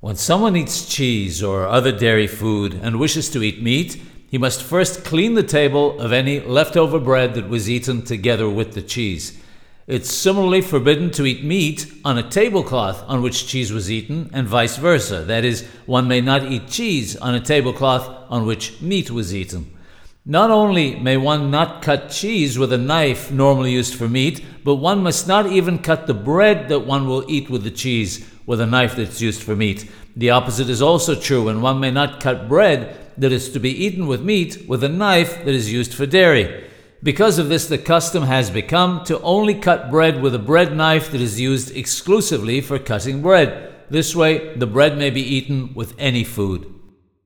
When someone eats cheese or other dairy food and wishes to eat meat, he must first clean the table of any leftover bread that was eaten together with the cheese. It's similarly forbidden to eat meat on a tablecloth on which cheese was eaten, and vice versa. That is, one may not eat cheese on a tablecloth on which meat was eaten. Not only may one not cut cheese with a knife normally used for meat, but one must not even cut the bread that one will eat with the cheese with a knife that's used for meat. The opposite is also true, and one may not cut bread that is to be eaten with meat with a knife that is used for dairy. Because of this, the custom has become to only cut bread with a bread knife that is used exclusively for cutting bread. This way, the bread may be eaten with any food.